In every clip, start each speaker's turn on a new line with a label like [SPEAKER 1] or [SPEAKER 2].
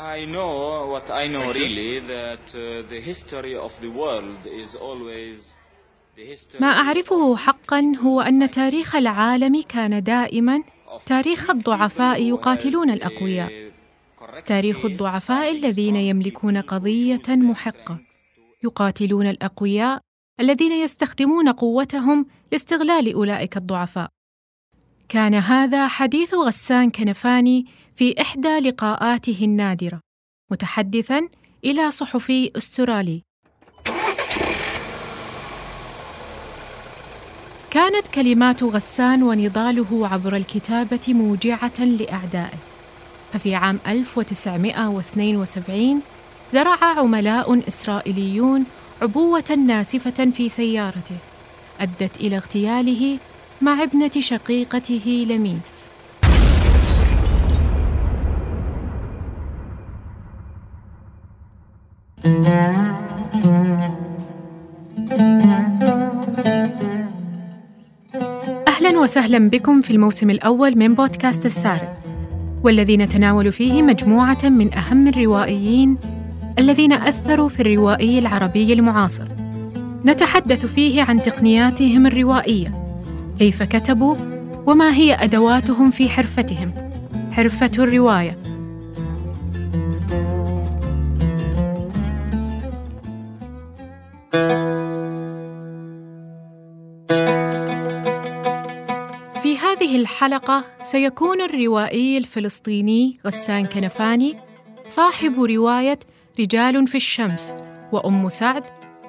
[SPEAKER 1] I know what I know really that uh, the history of the world is always the history
[SPEAKER 2] ما أعرفه حقا هو أن تاريخ العالم كان دائما تاريخ الضعفاء يقاتلون الأقوياء. تاريخ الضعفاء الذين يملكون قضية محقة. يقاتلون الأقوياء الذين يستخدمون قوتهم لاستغلال أولئك الضعفاء. كان هذا حديث غسان كنفاني في إحدى لقاءاته النادرة متحدثا إلى صحفي أسترالي. كانت كلمات غسان ونضاله عبر الكتابة موجعة لأعدائه. ففي عام 1972 زرع عملاء إسرائيليون عبوة ناسفة في سيارته أدت إلى اغتياله مع ابنة شقيقته لميس. أهلا وسهلا بكم في الموسم الأول من بودكاست السارق والذي نتناول فيه مجموعة من أهم الروائيين الذين أثروا في الروائي العربي المعاصر. نتحدث فيه عن تقنياتهم الروائية كيف كتبوا وما هي أدواتهم في حرفتهم. حرفة الرواية. في هذه الحلقة سيكون الروائي الفلسطيني غسان كنفاني صاحب رواية رجال في الشمس وأم سعد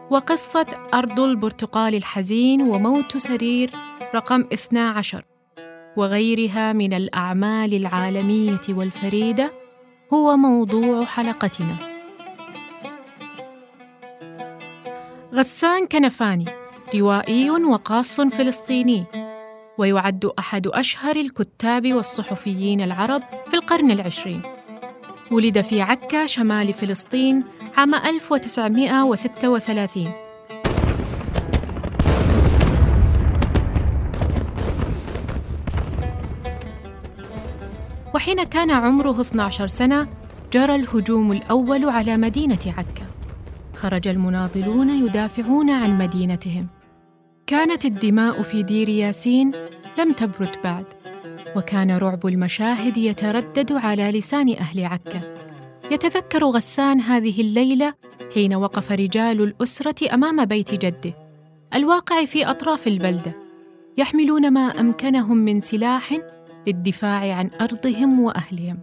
[SPEAKER 2] وقصة أرض البرتقال الحزين وموت سرير رقم 12 وغيرها من الأعمال العالمية والفريدة هو موضوع حلقتنا. غسان كنفاني روائي وقاص فلسطيني. ويعد أحد أشهر الكتاب والصحفيين العرب في القرن العشرين. ولد في عكا شمال فلسطين عام 1936 وحين كان عمره 12 سنة جرى الهجوم الأول على مدينة عكا. خرج المناضلون يدافعون عن مدينتهم. كانت الدماء في دير ياسين لم تبرد بعد وكان رعب المشاهد يتردد على لسان أهل عكا. يتذكر غسان هذه الليلة حين وقف رجال الأسرة أمام بيت جده الواقع في أطراف البلدة يحملون ما أمكنهم من سلاح للدفاع عن أرضهم وأهلهم.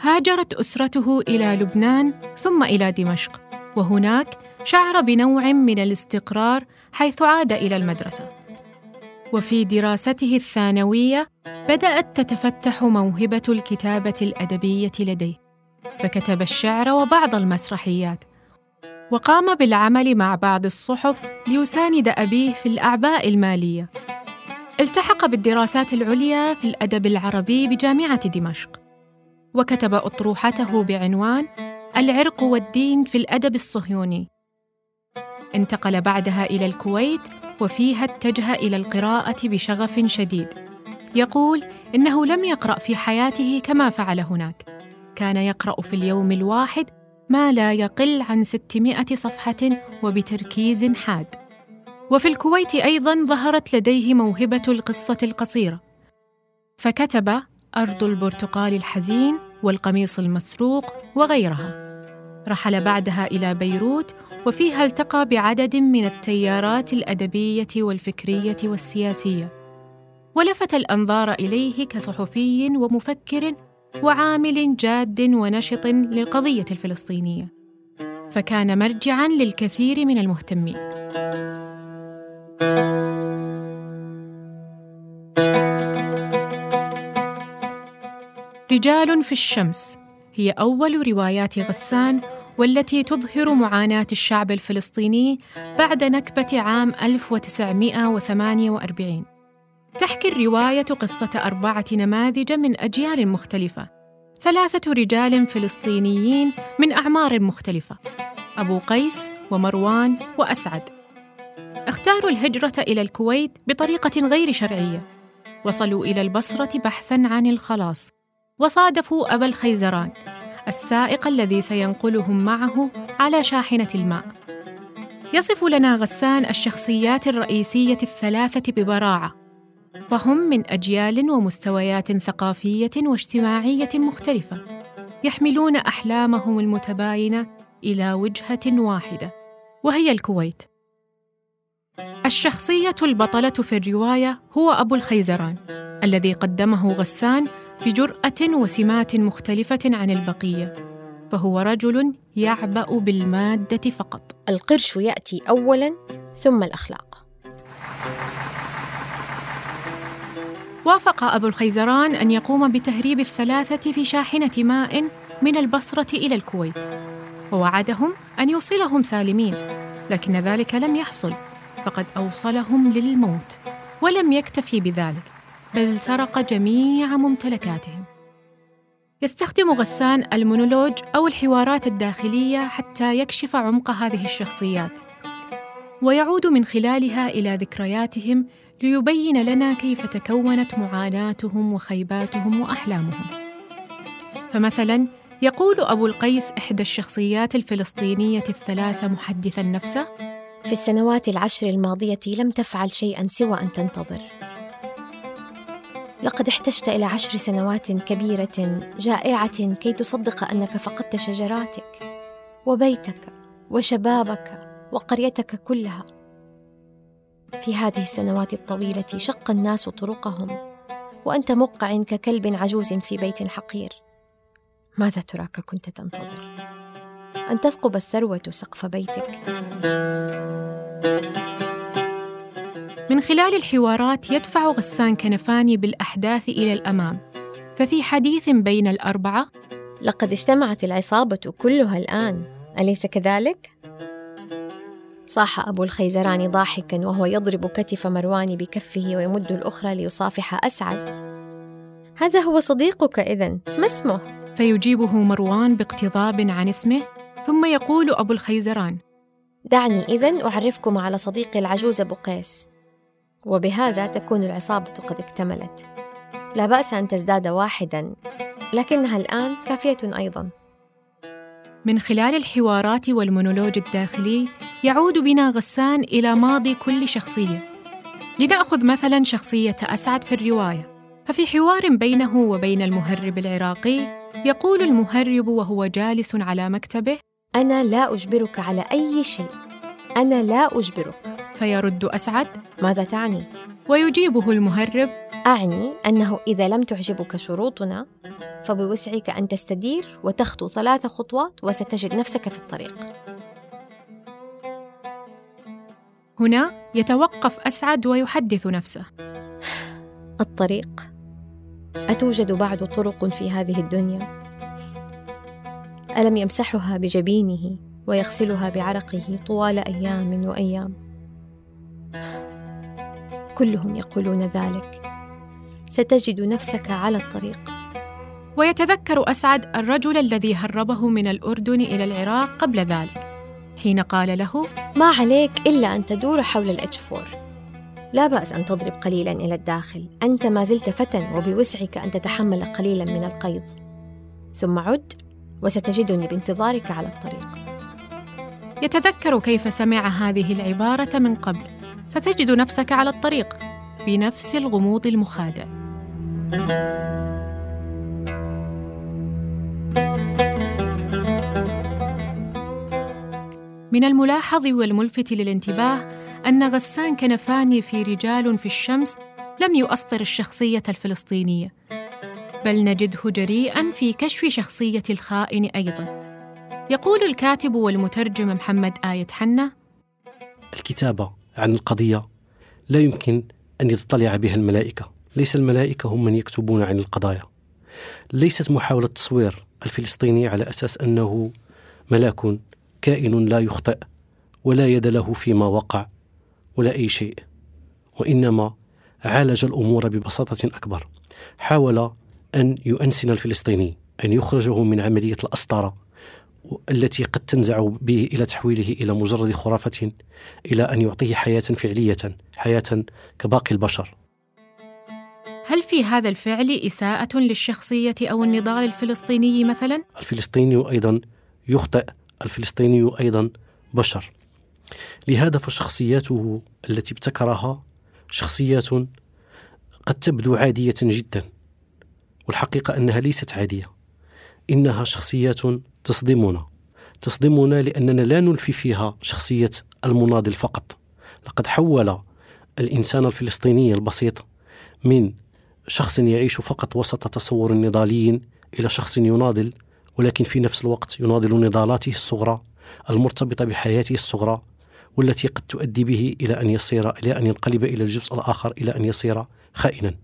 [SPEAKER 2] هاجرت أسرته إلى لبنان ثم إلى دمشق وهناك شعر بنوع من الاستقرار حيث عاد إلى المدرسة. وفي دراسته الثانوية بدأت تتفتح موهبة الكتابة الأدبية لديه فكتب الشعر وبعض المسرحيات. وقام بالعمل مع بعض الصحف ليساند أبيه في الأعباء المالية. التحق بالدراسات العليا في الأدب العربي بجامعة دمشق وكتب أطروحته بعنوان العرق والدين في الأدب الصهيوني. انتقل بعدها إلى الكويت وفيها اتجه إلى القراءة بشغف شديد. يقول إنه لم يقرأ في حياته كما فعل هناك. كان يقرأ في اليوم الواحد ما لا يقل عن 600 صفحة وبتركيز حاد. وفي الكويت أيضا ظهرت لديه موهبة القصة القصيرة. فكتب أرض البرتقال الحزين والقميص المسروق وغيرها. رحل بعدها إلى بيروت وفيها التقى بعدد من التيارات الأدبية والفكرية والسياسية. ولفت الأنظار إليه كصحفي ومفكر وعامل جاد ونشط للقضية الفلسطينية. فكان مرجعا للكثير من المهتمين. رجال في الشمس. هي أول روايات غسان والتي تظهر معاناة الشعب الفلسطيني بعد نكبة عام 1948 تحكي الرواية قصة أربعة نماذج من أجيال مختلفة. ثلاثة رجال فلسطينيين من أعمار مختلفة. أبو قيس ومروان وأسعد. اختاروا الهجرة إلى الكويت بطريقة غير شرعية. وصلوا إلى البصرة بحثاً عن الخلاص. وصادفوا أبا الخيزران السائق الذي سينقلهم معه على شاحنة الماء. يصف لنا غسان الشخصيات الرئيسية الثلاثة ببراعة. فهم من أجيال ومستويات ثقافية واجتماعية مختلفة. يحملون أحلامهم المتباينة إلى وجهة واحدة وهي الكويت. الشخصية البطلة في الرواية هو أبو الخيزران الذي قدمه غسان بجرأة وسمات مختلفة عن البقية فهو رجل يعبأ بالمادة فقط.
[SPEAKER 3] القرش يأتي أولاً ثم الأخلاق.
[SPEAKER 2] وافق أبو الخيزران أن يقوم بتهريب الثلاثة في شاحنة ماء من البصرة إلى الكويت ووعدهم أن يوصلهم سالمين لكن ذلك لم يحصل. فقد أوصلهم للموت ولم يكتفي بذلك بل سرق جميع ممتلكاتهم. يستخدم غسان المونولوج أو الحوارات الداخلية حتى يكشف عمق هذه الشخصيات ويعود من خلالها إلى ذكرياتهم ليبين لنا كيف تكونت معاناتهم وخيباتهم وأحلامهم. فمثلا يقول أبو القيس إحدى الشخصيات الفلسطينية الثلاثة محدثا نفسه
[SPEAKER 3] في السنوات العشر الماضية لم تفعل شيئا سوى أن تنتظر. لقد احتجت إلى عشر سنوات كبيرة جائعة كي تصدق أنك فقدت شجراتك وبيتك وشبابك وقريتك كلها. في هذه السنوات الطويلة شق الناس طرقهم وأنت موقع ككلب عجوز في بيت حقير. ماذا تراك كنت تنتظر؟ أن تثقب الثروة سقف بيتك.
[SPEAKER 2] من خلال الحوارات يدفع غسان كنفاني بالأحداث إلى الأمام. ففي حديث بين الأربعة
[SPEAKER 3] لقد اجتمعت العصابة كلها الآن. أليس كذلك؟ صاح أبو الخيزران ضاحكا وهو يضرب كتف مروان بكفه ويمد الأخرى ليصافح أسعد. هذا هو صديقك إذا ما اسمه؟
[SPEAKER 2] فيجيبه مروان باقتضاب عن اسمه. ثم يقول أبو الخيزران
[SPEAKER 3] دعني إذا أعرفكم على صديقي العجوز أبو قيس وبهذا تكون العصابة قد اكتملت. لا بأس أن تزداد واحدا لكنها الآن كافية أيضا.
[SPEAKER 2] من خلال الحوارات والمونولوج الداخلي يعود بنا غسان إلى ماضي كل شخصية. لنأخذ مثلا شخصية أسعد في الرواية. ففي حوار بينه وبين المهرب العراقي يقول المهرب وهو جالس على مكتبه
[SPEAKER 3] أنا لا أجبرك على أي شيء. أنا لا أجبرك.
[SPEAKER 2] فيرد أسعد.
[SPEAKER 3] ماذا تعني؟
[SPEAKER 2] ويجيبه المهرب.
[SPEAKER 3] أعني أنه إذا لم تعجبك شروطنا فبوسعك أن تستدير وتخطو ثلاث خطوات وستجد نفسك في الطريق.
[SPEAKER 2] هنا يتوقف أسعد ويحدث نفسه.
[SPEAKER 3] الطريق. أتوجد بعد طرق في هذه الدنيا؟ ألم يمسحها بجبينه ويغسلها بعرقه طوال أيام وأيام؟ كلهم يقولون ذلك. ستجد نفسك على الطريق.
[SPEAKER 2] ويتذكر أسعد الرجل الذي هربه من الأردن إلى العراق قبل ذلك. حين قال له
[SPEAKER 3] ما عليك إلا أن تدور حول الاتش فور لا بأس أن تضرب قليلا إلى الداخل. أنت ما زلت فتى وبوسعك أن تتحمل قليلا من القيض. ثم عد وستجدني بانتظارك على الطريق.
[SPEAKER 2] يتذكر كيف سمع هذه العبارة من قبل. ستجد نفسك على الطريق بنفس الغموض المخادع. من الملاحظ والملفت للانتباه أن غسان كنفاني في رجال في الشمس لم يؤسطر الشخصية الفلسطينية. بل نجده جريئا في كشف شخصية الخائن أيضا. يقول الكاتب والمترجم محمد آية حنا
[SPEAKER 4] الكتابة عن القضية لا يمكن أن يتطلع بها الملائكة. ليس الملائكة هم من يكتبون عن القضايا. ليست محاولة تصوير الفلسطيني على أساس أنه ملاك كائن لا يخطئ ولا يد له فيما وقع ولا أي شيء وإنما عالج الأمور ببساطة أكبر. حاول أن يؤنسن الفلسطيني أن يخرجه من عملية الأسطرة التي قد تنزع به إلى تحويله إلى مجرد خرافة إلى أن يعطيه حياة فعلية حياة كباقي البشر.
[SPEAKER 2] هل في هذا الفعل إساءة للشخصية أو النضال الفلسطيني مثلا؟
[SPEAKER 4] الفلسطيني أيضا يخطئ الفلسطيني أيضا بشر. لهذا فشخصياته التي ابتكرها شخصيات قد تبدو عادية جدا. والحقيقة أنها ليست عادية. إنها شخصيات تصدمنا. تصدمنا لأننا لا نلفي فيها شخصية المناضل فقط. لقد حول الإنسان الفلسطيني البسيط من شخص يعيش فقط وسط تصور نضالي إلى شخص يناضل ولكن في نفس الوقت يناضل نضالاته الصغرى المرتبطة بحياته الصغرى والتي قد تؤدي به إلى أن يصير إلى أن ينقلب إلى الجزء الآخر إلى أن يصير خائنا.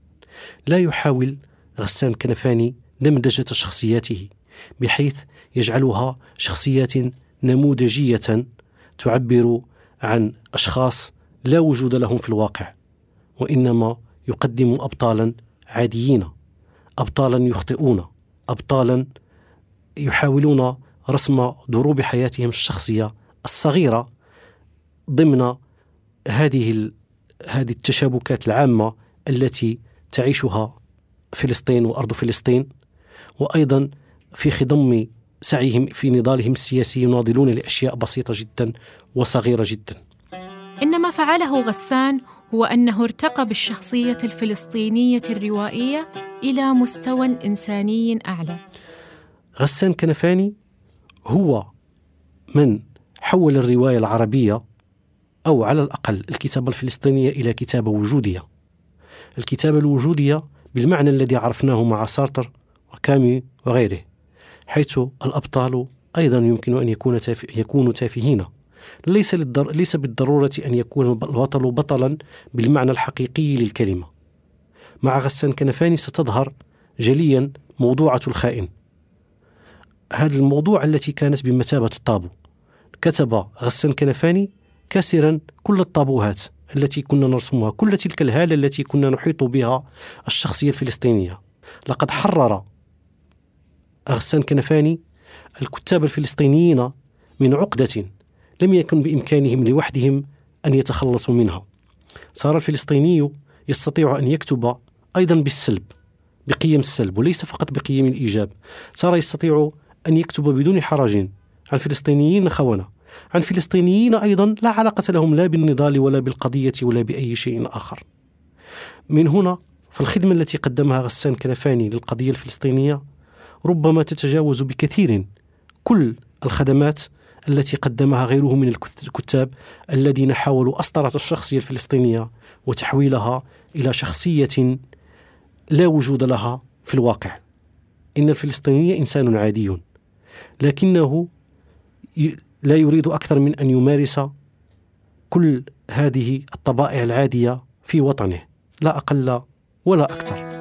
[SPEAKER 4] لا يحاول غسان كنفاني دمدجة شخصياته بحيث يجعلها شخصيات نموذجية تعبر عن أشخاص لا وجود لهم في الواقع وإنما يقدم أبطالا عاديين أبطالا يخطئون أبطالا يحاولون رسم دروب حياتهم الشخصية الصغيرة ضمن هذه هذه التشابكات العامة التي تعيشها فلسطين وأرض فلسطين وأيضا في خضم سعيهم في نضالهم السياسي يناضلون لأشياء بسيطة جدا وصغيرة جدا.
[SPEAKER 2] إن ما فعله غسان هو أنه ارتقى بالشخصية الفلسطينية الروائية إلى مستوى إنساني أعلى.
[SPEAKER 4] غسان كنفاني هو من حول الرواية العربية أو على الأقل الكتابة الفلسطينية إلى كتابة وجودية. الكتابة الوجودية بالمعنى الذي عرفناه مع سارتر وكامي وغيره حيث الأبطال أيضا يمكن أن يكون تاف... يكونوا تافهين. ليس للدر... ليس بالضرورة أن يكون البطل بطلا بالمعنى الحقيقي للكلمة. مع غسان كنفاني ستظهر جليا موضوعة الخائن. هذا الموضوع التي كانت بمثابة الطابو. كتب غسان كنفاني كاسرا كل الطابوهات. التي كنا نرسمها كل تلك الهالة التي كنا نحيط بها الشخصية الفلسطينية. لقد حرر أغسان كنفاني الكتاب الفلسطينيين من عقدة لم يكن بإمكانهم لوحدهم أن يتخلصوا منها. صار الفلسطيني يستطيع أن يكتب أيضا بالسلب بقيم السلب وليس فقط بقيم الإيجاب. صار يستطيع أن يكتب بدون حرج عن فلسطينيين خونة. عن فلسطينيين أيضا لا علاقة لهم لا بالنضال ولا بالقضية ولا بأي شيء آخر. من هنا فالخدمة التي قدمها غسان كنفاني للقضية الفلسطينية ربما تتجاوز بكثير كل الخدمات التي قدمها غيره من الكتاب الذين حاولوا أسطرة الشخصية الفلسطينية وتحويلها إلى شخصية لا وجود لها في الواقع. إن الفلسطيني إنسان عادي لكنه لا يريد أكثر من أن يمارس كل هذه الطبائع العادية في وطنه. لا أقل ولا أكثر.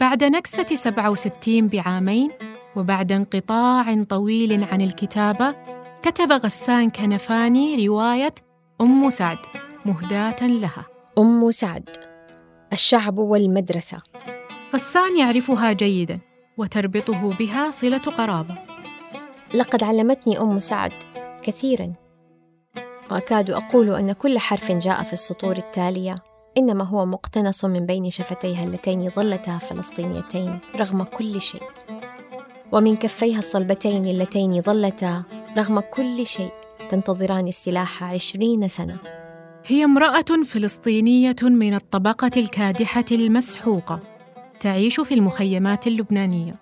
[SPEAKER 2] بعد نكسة 67 بعامين وبعد انقطاع طويل عن الكتابة كتب غسان كنفاني رواية أم سعد مهداة لها.
[SPEAKER 3] أم سعد. الشعب والمدرسة.
[SPEAKER 2] غسان يعرفها جيدا وتربطه بها صلة قرابة.
[SPEAKER 3] لقد علمتني أم سعد كثيرا. وأكاد أقول أن كل حرف جاء في السطور التالية إنما هو مقتنص من بين شفتيها اللتين ظلتا فلسطينيتين رغم كل شيء. ومن كفيها الصلبتين اللتين ظلتا رغم كل شيء تنتظران السلاح عشرين سنة.
[SPEAKER 2] هي امرأة فلسطينية من الطبقة الكادحة المسحوقة تعيش في المخيمات اللبنانية.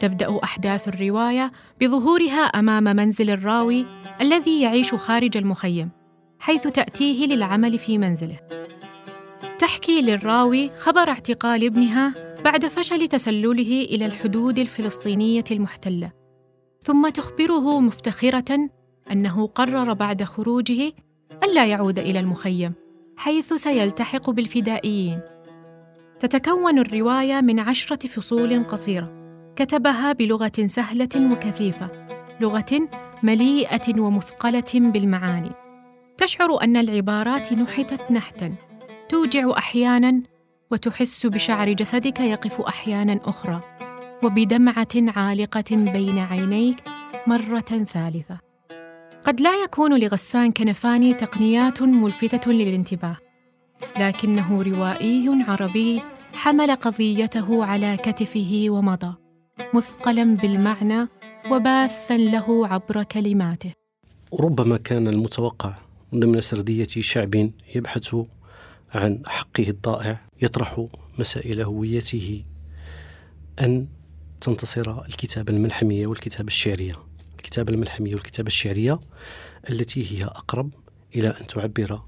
[SPEAKER 2] تبدأ أحداث الرواية بظهورها أمام منزل الراوي الذي يعيش خارج المخيم حيث تأتيه للعمل في منزله. تحكي للراوي خبر اعتقال ابنها بعد فشل تسلله إلى الحدود الفلسطينية المحتلة. ثم تخبره مفتخرة أنه قرر بعد خروجه ألا يعود إلى المخيم حيث سيلتحق بالفدائيين. تتكون الرواية من عشرة فصول قصيرة كتبها بلغة سهلة وكثيفة لغة مليئة ومثقلة بالمعاني. تشعر أن العبارات نحتت نحتا توجع أحيانا وتحس بشعر جسدك يقف أحيانا أخرى وبدمعة عالقة بين عينيك مرة ثالثة. قد لا يكون لغسان كنفاني تقنيات ملفتة للانتباه لكنه روائي عربي حمل قضيته على كتفه ومضى مثقلا بالمعنى وباثا له عبر كلماته.
[SPEAKER 4] ربما كان المتوقع ضمن سردية شعب يبحث عن حقه الضائع يطرح مسائل هويته أن تنتصر الكتابة الملحمية والكتابة الشعرية الكتابة الملحمية والكتابة الشعرية التي هي أقرب إلى أن تعبر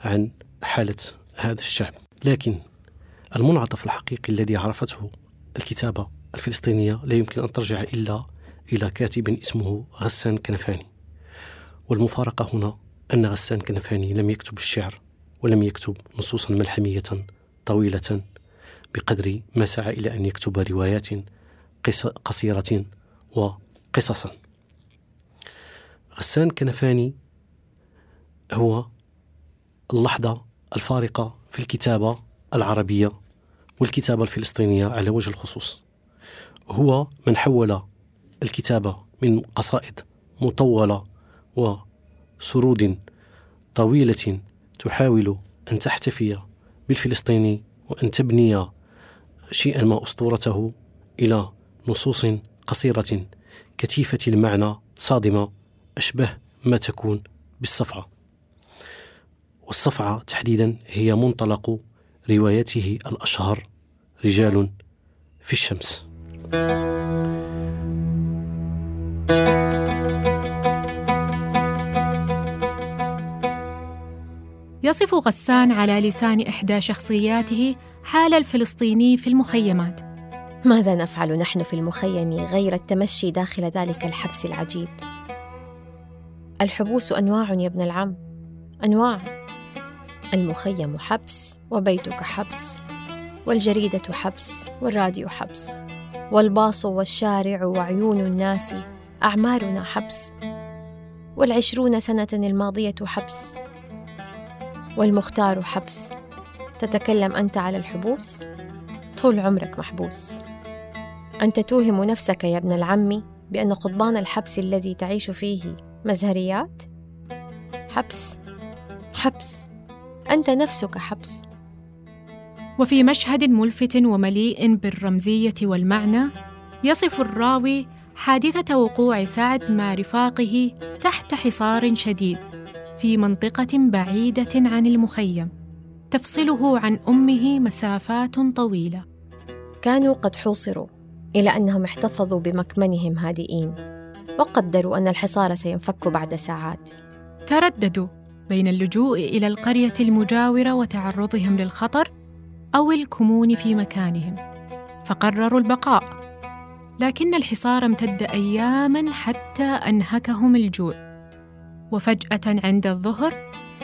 [SPEAKER 4] عن حالة هذا الشعب. لكن المنعطف الحقيقي الذي عرفته الكتابة الفلسطينية لا يمكن أن ترجع إلا إلى كاتب اسمه غسان كنفاني. والمفارقة هنا أن غسان كنفاني لم يكتب الشعر ولم يكتب نصوصا ملحمية طويلة بقدر ما سعى إلى أن يكتب روايات قصيرة وقصصا. غسان كنفاني هو اللحظة الفارقة في الكتابة العربية والكتابة الفلسطينية على وجه الخصوص. هو من حول الكتابة من قصائد مطولة وسرود طويلة تحاول أن تحتفي بالفلسطيني وأن تبني شيئا ما أسطورته إلى نصوص قصيرة كثيفة المعنى صادمة. أشبه ما تكون بالصفعة. والصفعة تحديدا هي منطلق روايته الأشهر رجال في الشمس.
[SPEAKER 2] يصف غسان على لسان إحدى شخصياته حال الفلسطيني في المخيمات.
[SPEAKER 3] ماذا نفعل نحن في المخيم غير التمشي داخل ذلك الحبس العجيب؟ الحبوس أنواع يا ابن العم. أنواع المخيم حبس وبيتك حبس والجريدة حبس والراديو حبس والباص والشارع وعيون الناس أعمارنا حبس والعشرون سنة الماضية حبس والمختار حبس. تتكلم أنت على الحبوس؟ طول عمرك محبوس. أنت توهم نفسك يا ابن العم بأن قضبان الحبس الذي تعيش فيه مزهريات؟ حبس. حبس. أنت نفسك حبس.
[SPEAKER 2] وفي مشهد ملفت ومليء بالرمزية والمعنى يصف الراوي حادثة وقوع سعد مع رفاقه تحت حصار شديد في منطقة بعيدة عن المخيم. تفصله عن أمه مسافات طويلة.
[SPEAKER 3] كانوا قد حوصروا إلى أنهم احتفظوا بمكمنهم هادئين. وقدروا أن الحصار سينفك بعد ساعات.
[SPEAKER 2] ترددوا بين اللجوء إلى القرية المجاورة وتعرضهم للخطر أو الكمون في مكانهم فقرروا البقاء. لكن الحصار امتد اياما حتى أنهكهم الجوع. وفجأة عند الظهر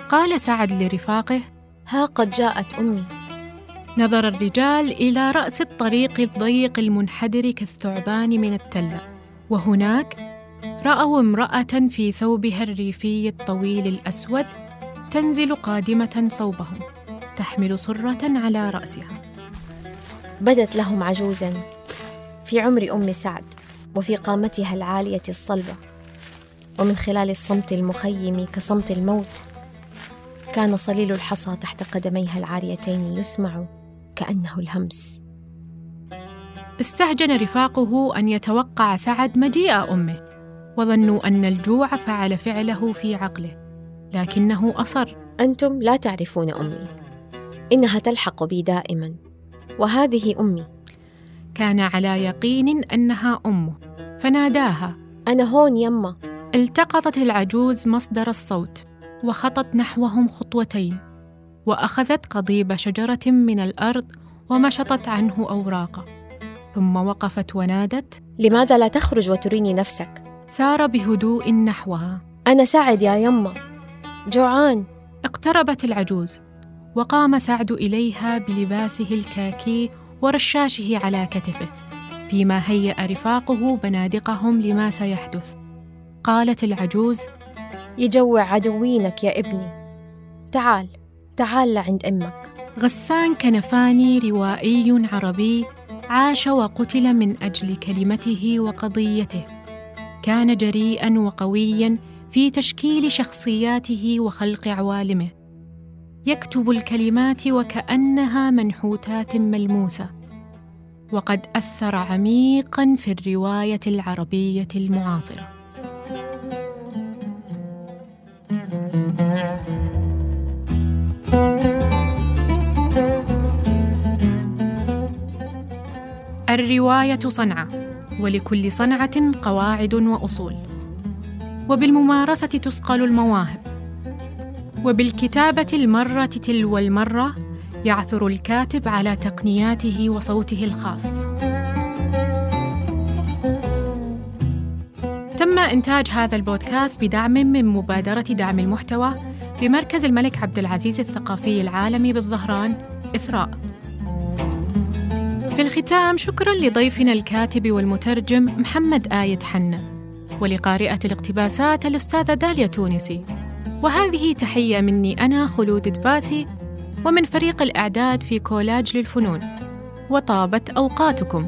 [SPEAKER 2] قال سعد لرفاقه
[SPEAKER 3] ها قد جاءت أمي.
[SPEAKER 2] نظر الرجال إلى رأس الطريق الضيق المنحدر كالثعبان من التلة. وهناك رأوا امرأة في ثوبها الريفي الطويل الأسود تنزل قادمة صوبهم تحمل صره على رأسها.
[SPEAKER 3] بدت لهم عجوزا في عمر أم سعد وفي قامتها العالية الصلبة ومن خلال الصمت المخيم كصمت الموت كان صليل الحصى تحت قدميها العاريتين يسمع كأنه الهمس.
[SPEAKER 2] استهجن رفاقه أن يتوقع سعد مجيء أمه. وظنوا أن الجوع فعل فعله في عقله لكنه أصر.
[SPEAKER 3] أنتم لا تعرفون أمي. إنها تلحق بي دائما. وهذه أمي.
[SPEAKER 2] كان على يقين أنها امه فناداها.
[SPEAKER 3] أنا هون يما.
[SPEAKER 2] التقطت العجوز مصدر الصوت وخطت نحوهم خطوتين. وأخذت قضيب شجرة من الأرض ومشطت عنه أوراقه. ثم وقفت ونادت.
[SPEAKER 3] لماذا لا تخرج وتريني نفسك؟
[SPEAKER 2] سار بهدوء نحوها.
[SPEAKER 3] أنا سعد يا يما. جوعان.
[SPEAKER 2] اقتربت العجوز. وقام سعد إليها بلباسه الكاكي ورشاشه على كتفه فيما هيأ رفاقه بنادقهم لما سيحدث. قالت العجوز
[SPEAKER 3] يجوع عدوينك يا ابني. تعال تعال لعند أمك.
[SPEAKER 2] غسان كنفاني روائي عربي عاش وقتل من أجل كلمته وقضيته. كان جريئا وقويا في تشكيل شخصياته وخلق عوالمه. يكتب الكلمات وكأنها منحوتات ملموسة. وقد أثر عميقا في الرواية العربية المعاصرة. الرواية صنعه ولكل صنعة قواعد وأصول. وبالممارسة تصقل المواهب. وبالكتابة المرة تلو المرة يعثر الكاتب على تقنياته وصوته الخاص. تم إنتاج هذا البودكاست بدعم من مبادرة دعم المحتوى بمركز الملك عبد العزيز الثقافي العالمي بالظهران إثراء. في الختام شكرا لضيفنا الكاتب والمترجم محمد آية حنة ولقارئة الاقتباسات الأستاذة داليا تونسي. وهذه تحية مني أنا خلود دباسي ومن فريق الإعداد في كولاج للفنون. وطابت أوقاتكم.